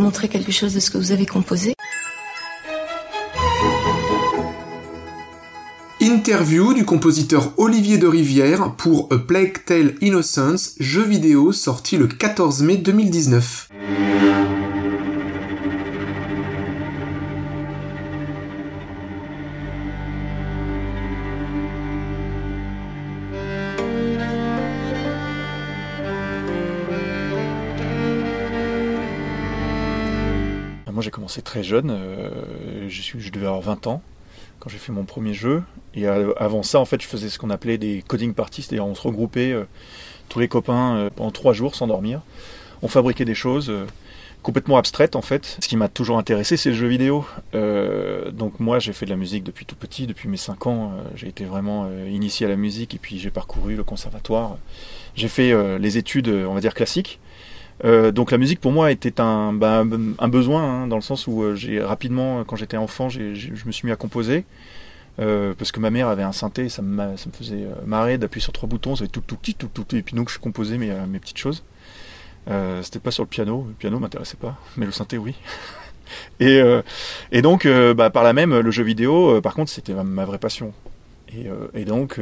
montrer quelque chose de ce que vous avez composé. Interview du compositeur Olivier de Rivière pour A Plague Tale Innocence, jeu vidéo sorti le 14 mai 2019. J'ai commencé très jeune, euh, je, devais avoir 20 ans quand j'ai fait mon premier jeu. Et euh, avant ça, en fait, je faisais ce qu'on appelait des coding parties, c'est-à-dire on se regroupait euh, tous les copains euh, pendant trois jours sans dormir. On fabriquait des choses complètement abstraites en fait. Ce qui m'a toujours intéressé, c'est le jeu vidéo. donc moi, j'ai fait de la musique depuis tout petit, depuis mes 5 ans. j'ai été vraiment initié à la musique et puis j'ai parcouru le conservatoire. J'ai fait les études, on va dire classiques. Donc la musique pour moi était un, bah, besoin hein, dans le sens où j'ai rapidement, quand j'étais enfant, je me suis mis à composer. Euh, parce que ma mère avait un synthé, ça me, ça faisait euh, marrer d'appuyer sur trois boutons, ça tout tout petit, tout tout et puis donc je composais mes, euh, petites choses. Euh, C'était pas sur le piano, le piano m'intéressait pas, mais le synthé oui. et, et donc bah, par là même le jeu vidéo, par contre c'était ma, vraie passion. Et, et donc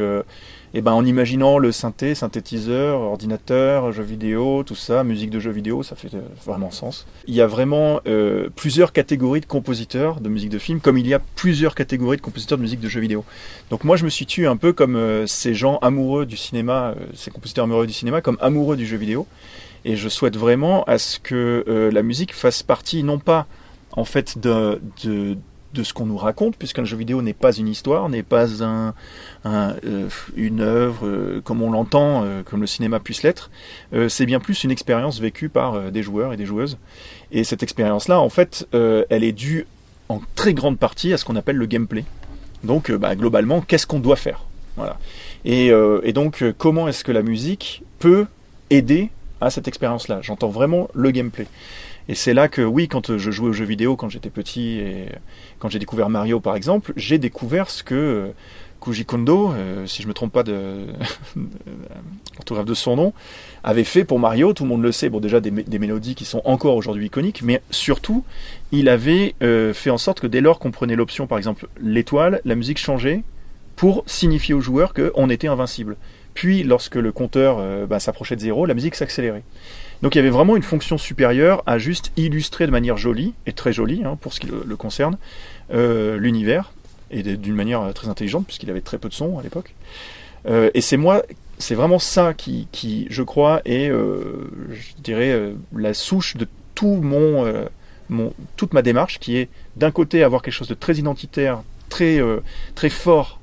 et ben en imaginant le synthé, synthétiseur, ordinateur, jeux vidéo, tout ça, musique de jeux vidéo, ça fait euh, vraiment sens. Il y a vraiment euh, plusieurs catégories de compositeurs de musique de film, comme il y a plusieurs catégories de compositeurs de musique de jeux vidéo. Donc moi je me situe un peu comme euh, ces gens amoureux du cinéma, ces compositeurs amoureux du cinéma, comme amoureux du jeu vidéo. Et je souhaite vraiment à ce que la musique fasse partie non pas en fait de, de de ce qu'on nous raconte, puisqu'un jeu vidéo n'est pas une histoire, n'est pas euh, une œuvre euh, comme on l'entend, euh, comme le cinéma puisse l'être. c'est bien plus une expérience vécue par des joueurs et des joueuses. Et cette expérience-là, en fait, elle est due en très grande partie à ce qu'on appelle le gameplay. Donc, bah, globalement, qu'est-ce qu'on doit faire? Voilà. Et donc, comment est-ce que la musique peut aider à cette expérience-là? J'entends vraiment le gameplay. Et c'est là que, oui, quand je jouais aux jeux vidéo quand j'étais petit et quand j'ai découvert Mario par exemple, j'ai découvert ce que euh, Koji Kondo, euh, si je me trompe pas de l'orthographe de son nom, avait fait pour Mario. Tout le monde le sait. Bon, déjà des, mélodies qui sont encore aujourd'hui iconiques, mais surtout, il avait euh, fait en sorte que dès lors qu'on prenait l'option, par exemple, l'étoile, la musique changeait pour signifier aux joueurs qu'on était invincible. Puis, lorsque le compteur bah, s'approchait de zéro, la musique s'accélérait. Donc il y avait vraiment une fonction supérieure à juste illustrer de manière jolie, et très jolie hein, pour ce qui le, concerne, euh, l'univers, et d'une manière très intelligente, puisqu'il avait très peu de son à l'époque. Euh, et c'est moi, c'est vraiment ça qui, je crois, est, euh, je dirais, la souche de tout mon, toute ma démarche, qui est d'un côté avoir quelque chose de très identitaire, très, très fort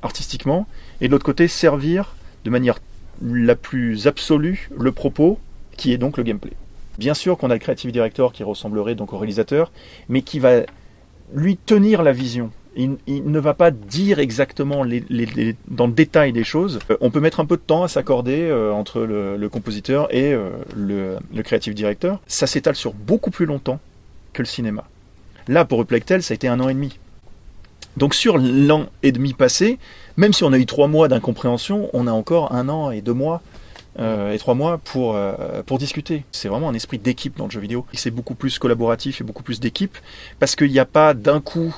artistiquement, et de l'autre côté servir de manière la plus absolue le propos qui est donc le gameplay. Bien sûr qu'on a le creative director qui ressemblerait donc au réalisateur, mais qui va lui tenir la vision. Il, ne va pas dire exactement dans le détail des choses. Euh, on peut mettre un peu de temps à s'accorder euh, entre le, compositeur et euh, le, le, creative director. Ça s'étale sur beaucoup plus longtemps que le cinéma. Là, pour Replectel, ça a été un an et demi. Donc sur l'an et demi passé, même si on a eu trois mois d'incompréhension, on a encore un an et deux mois euh, et trois mois pour, euh, pour discuter. C'est vraiment un esprit d'équipe dans le jeu vidéo. C'est beaucoup plus collaboratif et beaucoup plus d'équipe parce qu'il n'y a pas d'un coup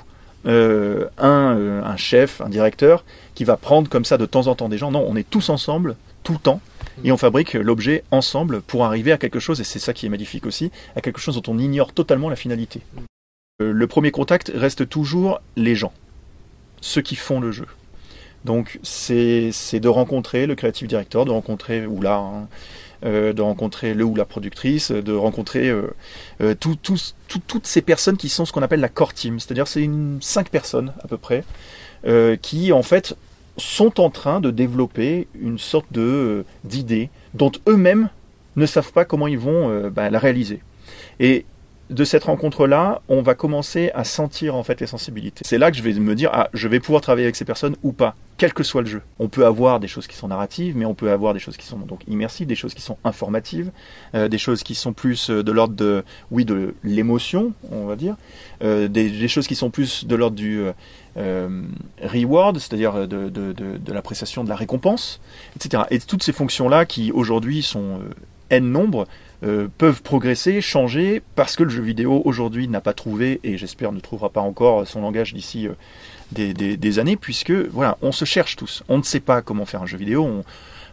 euh, un, un chef, un directeur qui va prendre comme ça de temps en temps des gens. Non, on est tous ensemble tout le temps et on fabrique l'objet ensemble pour arriver à quelque chose, et c'est ça qui est magnifique aussi, à quelque chose dont on ignore totalement la finalité. Le premier contact reste toujours les gens, ceux qui font le jeu. Donc c'est de rencontrer le creative director, de rencontrer ou hein, euh, de rencontrer le ou la productrice, de rencontrer euh, euh, toutes ces personnes qui sont ce qu'on appelle la core team, c'est-à-dire c'est cinq personnes à peu près qui en fait sont en train de développer une sorte de d'idée dont eux-mêmes ne savent pas comment ils vont bah, la réaliser. Et de cette rencontre-là, on va commencer à sentir en fait les sensibilités. C'est là que je vais me dire, ah, je vais pouvoir travailler avec ces personnes ou pas, quel que soit le jeu. On peut avoir des choses qui sont narratives, mais on peut avoir des choses qui sont donc immersives, des choses qui sont informatives, euh, des choses qui sont plus euh, de l'ordre de, oui, de l'émotion, on va dire, euh, des, choses qui sont plus de l'ordre du reward, c'est-à-dire de, de, l'appréciation de la récompense, etc. Et toutes ces fonctions-là qui aujourd'hui sont n nombre euh, peuvent progresser, changer, parce que le jeu vidéo aujourd'hui n'a pas trouvé, et j'espère ne trouvera pas encore son langage d'ici euh, des, années, puisque voilà, on se cherche tous. On ne sait pas comment faire un jeu vidéo.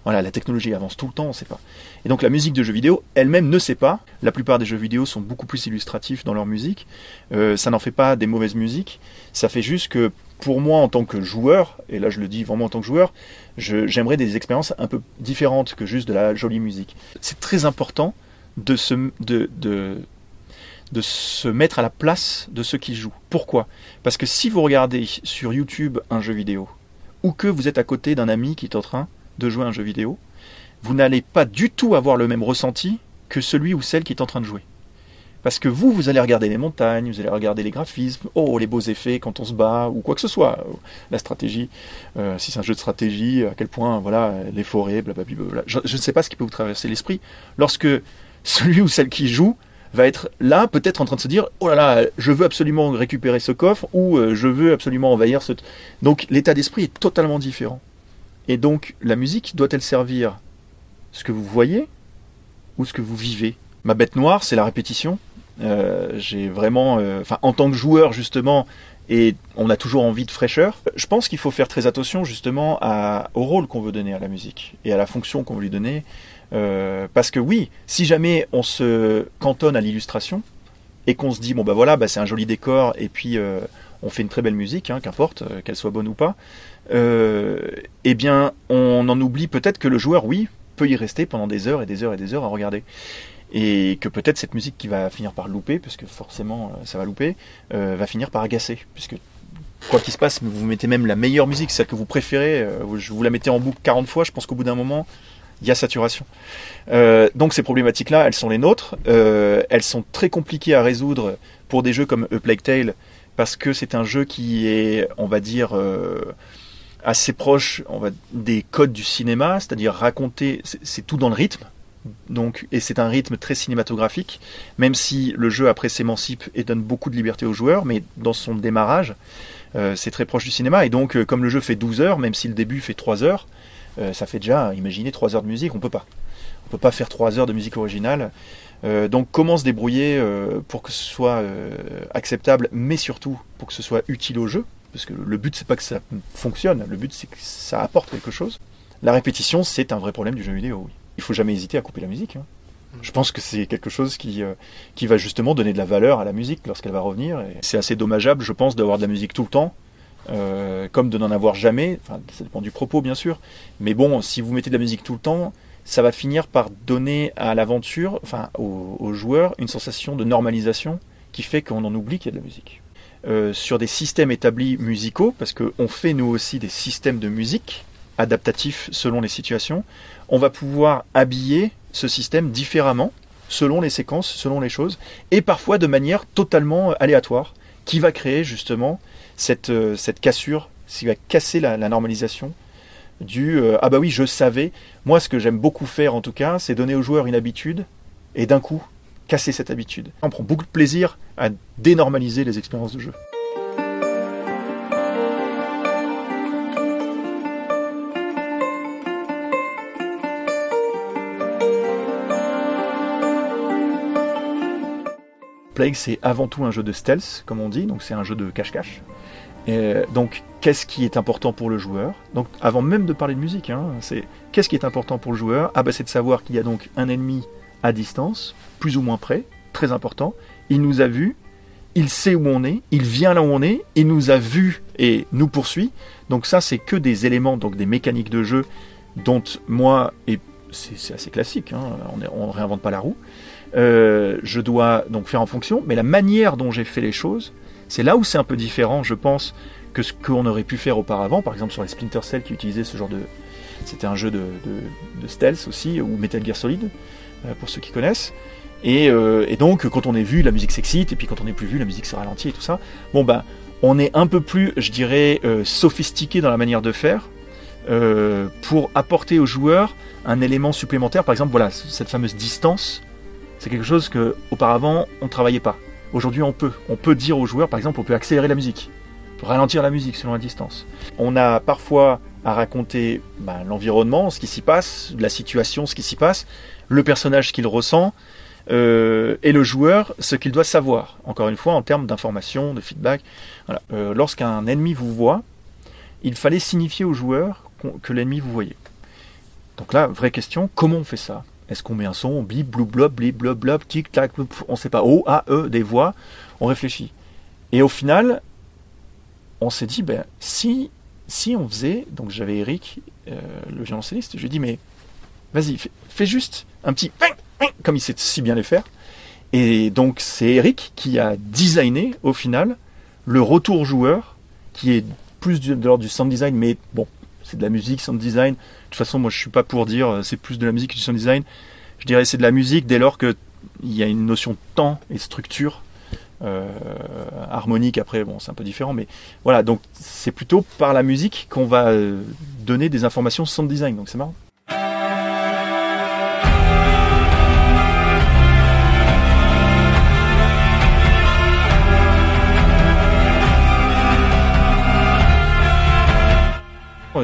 Voilà, la technologie avance tout le temps, on ne sait pas. Et donc la musique de jeux vidéo elle-même ne sait pas. La plupart des jeux vidéo sont beaucoup plus illustratifs dans leur musique. Euh, ça n'en fait pas des mauvaises musiques. Ça fait juste que pour moi en tant que joueur, et là je le dis vraiment en tant que joueur, j'aimerais des expériences un peu différentes que juste de la jolie musique. C'est très important de se, de, de, de se mettre à la place de ceux qui jouent. Pourquoi? Parce que si vous regardez sur YouTube un jeu vidéo, ou que vous êtes à côté d'un ami qui est en train de jouer un jeu vidéo, vous n'allez pas du tout avoir le même ressenti que celui ou celle qui est en train de jouer. Parce que vous, vous allez regarder les montagnes, vous allez regarder les graphismes, oh, les beaux effets quand on se bat, ou quoi que ce soit. La stratégie, euh, si c'est un jeu de stratégie, à quel point, voilà, les forêts, blablabla. Je, je ne sais pas ce qui peut vous traverser l'esprit. Lorsque celui ou celle qui joue va être là, peut-être en train de se dire Oh là là, je veux absolument récupérer ce coffre ou euh, je veux absolument envahir ce. Donc l'état d'esprit est totalement différent. Et donc la musique doit-elle servir ce que vous voyez ou ce que vous vivez? Ma bête noire, c'est la répétition. Euh, j'ai vraiment, euh, en tant que joueur justement, et on a toujours envie de fraîcheur. Je pense qu'il faut faire très attention justement au rôle qu'on veut donner à la musique et à la fonction qu'on veut lui donner. Euh, parce que oui, si jamais on se cantonne à l'illustration et qu'on se dit bon bah voilà, bah, c'est un joli décor et puis on fait une très belle musique, hein, qu'importe qu'elle soit bonne ou pas, eh bien on en oublie peut-être que le joueur, oui, peut y rester pendant des heures et des heures et des heures à regarder et que peut-être cette musique qui va finir par louper, parce que forcément ça va louper, va finir par agacer, puisque quoi qu'il se passe, vous mettez même la meilleure musique, celle que vous préférez, vous la mettez en boucle 40 fois, je pense qu'au bout d'un moment, il y a saturation. Euh, donc ces problématiques-là, elles sont les nôtres. Euh, elles sont très compliquées à résoudre pour des jeux comme A Plague Tale parce que c'est un jeu qui est, on va dire, euh, assez proche on va, des codes du cinéma, c'est-à-dire raconter, c'est tout dans le rythme. Donc, et c'est un rythme très cinématographique, même si le jeu après s'émancipe et donne beaucoup de liberté aux joueurs, mais dans son démarrage, c'est très proche du cinéma. Et donc, comme le jeu fait 12 heures, même si le début fait 3 heures, euh, ça fait déjà, imaginez, 3 heures de musique, on peut pas. On peut pas faire 3 heures de musique originale. Euh, donc comment se débrouiller euh, pour que ce soit acceptable, mais surtout pour que ce soit utile au jeu? Parce que le but c'est pas que ça fonctionne, le but c'est que ça apporte quelque chose. La répétition c'est un vrai problème du jeu vidéo. Oui. Il faut jamais hésiter à couper la musique. Hein. Je pense que c'est quelque chose qui, qui va justement donner de la valeur à la musique lorsqu'elle va revenir. C'est assez dommageable, je pense, d'avoir de la musique tout le temps. Euh, comme de n'en avoir jamais. Enfin, ça dépend du propos, bien sûr. Mais bon, si vous mettez de la musique tout le temps, ça va finir par donner à l'aventure, enfin aux, joueurs, une sensation de normalisation qui fait qu'on en oublie qu'il y a de la musique. Euh, sur des systèmes établis musicaux, parce qu'on fait nous aussi des systèmes de musique adaptatifs selon les situations, on va pouvoir habiller ce système différemment selon les séquences, selon les choses, et parfois de manière totalement aléatoire, qui va créer justement cette, euh, cette cassure, qui va casser la, normalisation du euh, ah bah oui je savais. Moi ce que j'aime beaucoup faire en tout cas, c'est donner aux joueurs une habitude et d'un coup casser cette habitude. On prend beaucoup de plaisir à dénormaliser les expériences de jeu. Plague, c'est avant tout un jeu de stealth, comme on dit, donc c'est un jeu de cache-cache. donc, qu'est-ce qui est important pour le joueur? Donc, avant même de parler de musique, hein, c'est qu'est-ce qui est important pour le joueur? Ah, bah, c'est de savoir qu'il y a donc un ennemi à distance, plus ou moins près, très important. Il nous a vus, il sait où on est, il vient là où on est, il nous a vus et nous poursuit. Donc, ça, c'est que des éléments, donc des mécaniques de jeu dont moi, et c'est assez classique, hein, on ne réinvente pas la roue. Euh, je dois donc faire en fonction, mais la manière dont j'ai fait les choses, c'est là où c'est un peu différent, je pense, que ce qu'on aurait pu faire auparavant, par exemple sur les Splinter Cell qui utilisaient ce genre de... C'était un jeu de, stealth aussi, ou Metal Gear Solid, pour ceux qui connaissent. Euh, et, donc, quand on est vu, la musique s'excite, et puis quand on n'est plus vu, la musique se ralentit et tout ça. Bon, ben, on est un peu plus, je dirais, sophistiqué dans la manière de faire, pour apporter aux joueurs un élément supplémentaire. Par exemple, voilà, cette fameuse distance c'est quelque chose que auparavant on ne travaillait pas. Aujourd'hui on peut. On peut dire aux joueurs, par exemple, on peut accélérer la musique, ralentir la musique selon la distance. On a parfois à raconter ben, l'environnement, ce qui s'y passe, la situation, ce qui s'y passe, le personnage qu'il ressent, euh, et le joueur ce qu'il doit savoir. Encore une fois, en termes d'information, de feedback. Euh, Lorsqu'un ennemi vous voit, il fallait signifier au joueur que l'ennemi vous voyait. Donc là, vraie question, comment on fait ça? Est-ce qu'on met un son, blip, blou, blob, blip, blob, blob, tic, tac, on ne sait pas, O, A, E, des voix, on réfléchit. Et au final, on s'est dit, ben, si, si on faisait, donc j'avais Eric, euh, le violoncelliste, je lui ai dit, mais vas-y, fais, juste un petit, comme il sait si bien les faire. Et donc c'est Eric qui a designé au final le retour joueur, qui est plus de l'ordre du sound design, mais bon, c'est de la musique, sound design. De toute façon, moi je suis pas pour dire euh, c'est plus de la musique que du sound design. Je dirais c'est de la musique dès lors qu'il y a une notion de temps et structure euh, harmonique après bon c'est un peu différent mais voilà donc c'est plutôt par la musique qu'on va euh, donner des informations sound design donc c'est marrant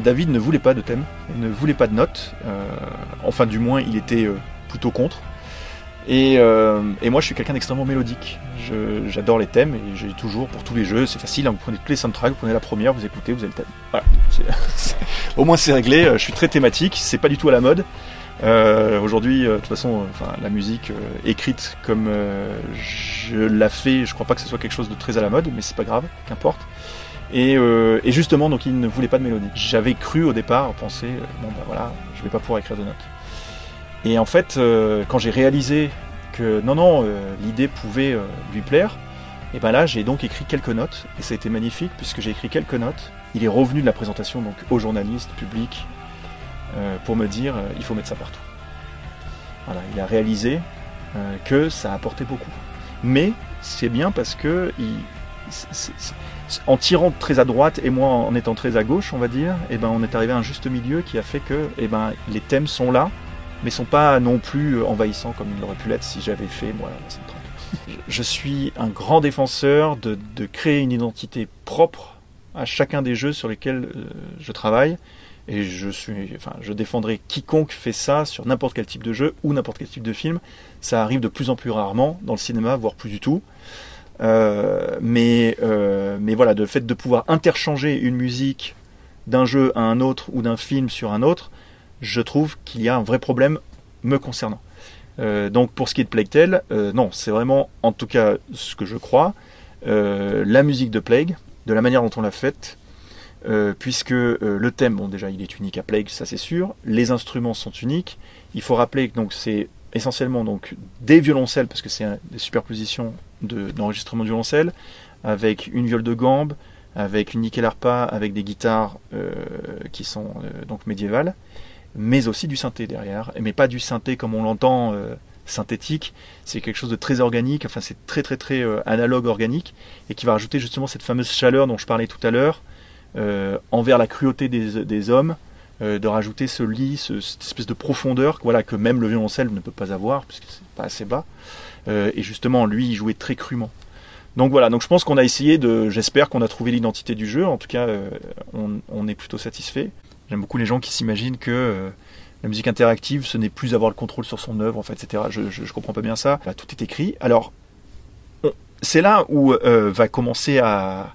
David ne voulait pas de thème, ne voulait pas de notes, euh, enfin du moins il était plutôt contre. Euh, et, moi, je suis quelqu'un d'extrêmement mélodique. J'adore les thèmes et j'ai toujours pour tous les jeux, c'est facile. Hein, vous prenez tous les soundtracks, vous prenez la première, vous écoutez, vous avez le thème. Voilà. au moins, c'est réglé. Je suis très thématique. C'est pas du tout à la mode. Euh, aujourd'hui, euh, de toute façon, la musique écrite comme je la fais, je crois pas que ce soit quelque chose de très à la mode, mais c'est pas grave, qu'importe. Et, et, justement, donc, il ne voulait pas de mélodie. J'avais cru au départ, penser, bon ben voilà, je vais pas pouvoir écrire de notes. Et en fait, euh, quand j'ai réalisé que non, non, euh, l'idée pouvait euh, lui plaire, et ben là, j'ai donc écrit quelques notes, et ça a été magnifique puisque j'ai écrit quelques notes. Il est revenu de la présentation donc aux journalistes, public, pour me dire il faut mettre ça partout. Voilà, il a réalisé que ça apportait beaucoup. Mais c'est bien parce que en tirant très à droite et moi en étant très à gauche, on va dire, et ben on est arrivé à un juste milieu qui a fait que et ben les thèmes sont là, mais sont pas non plus envahissants comme ils l'auraient pu l'être si j'avais fait moi la soundtrack. Je suis un grand défenseur de, de, créer une identité propre à chacun des jeux sur lesquels euh, je travaille. Et je suis, enfin, je défendrai quiconque fait ça sur n'importe quel type de jeu ou n'importe quel type de film. Ça arrive de plus en plus rarement dans le cinéma, voire plus du tout. Euh, mais, euh, mais voilà, le fait de pouvoir interchanger une musique d'un jeu à un autre ou d'un film sur un autre, je trouve qu'il y a un vrai problème me concernant. Euh, donc pour ce qui est de Plague Tale, non, c'est vraiment, en tout cas ce que je crois, la musique de Plague, de la manière dont on l'a faite, puisque le thème, bon déjà il est unique à Plague, ça c'est sûr, les instruments sont uniques, il faut rappeler que donc c'est essentiellement donc des violoncelles, parce que c'est des superpositions d'enregistrement de, violoncelle, avec une viole de gambe, avec une nickel arpa, avec des guitares qui sont donc médiévales, mais aussi du synthé derrière, mais pas du synthé comme on l'entend euh, synthétique, c'est quelque chose de très organique, enfin c'est très très très euh, analogue organique, et qui va rajouter justement cette fameuse chaleur dont je parlais tout à l'heure, euh, envers la cruauté des, des hommes, de rajouter ce lit, cette espèce de profondeur voilà, que même le violoncelle ne peut pas avoir, puisque c'est pas assez bas, et justement lui il jouait très crûment. Donc voilà, donc je pense qu'on a essayé de, j'espère qu'on a trouvé l'identité du jeu, en tout cas on, on est plutôt satisfait. J'aime beaucoup les gens qui s'imaginent que euh, la musique interactive, ce n'est plus avoir le contrôle sur son œuvre, en fait, etc. Je, je, comprends pas bien ça. Bah, tout est écrit. Alors, c'est là où euh, va commencer à,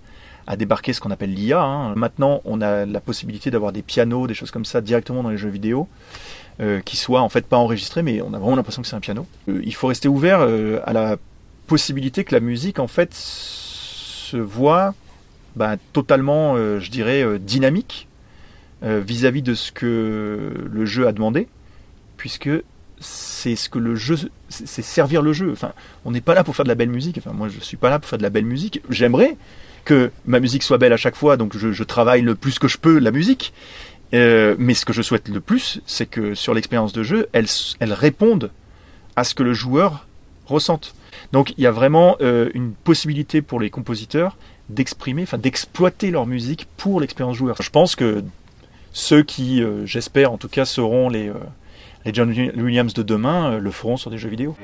débarquer ce qu'on appelle l'IA. Hein. Maintenant, on a la possibilité d'avoir des pianos, des choses comme ça directement dans les jeux vidéo, euh, qui soient en fait pas enregistrés, mais on a vraiment l'impression que c'est un piano. il faut rester ouvert à la possibilité que la musique, en fait, se voit bah, totalement, je dirais, dynamique euh, vis-à-vis de ce que le jeu a demandé, puisque c'est ce que le jeu, c'est servir le jeu. Enfin, on n'est pas là pour faire de la belle musique. Enfin, moi, je suis pas là pour faire de la belle musique. J'aimerais que ma musique soit belle à chaque fois, donc je, travaille le plus que je peux la musique. Euh, mais ce que je souhaite le plus, c'est que sur l'expérience de jeu, elle, elle réponde à ce que le joueur ressente. Donc il y a vraiment euh, une possibilité pour les compositeurs d'exprimer, enfin d'exploiter leur musique pour l'expérience joueur. Je pense que ceux qui, euh, j'espère en tout cas, seront les, les John Williams de demain, le feront sur des jeux vidéo.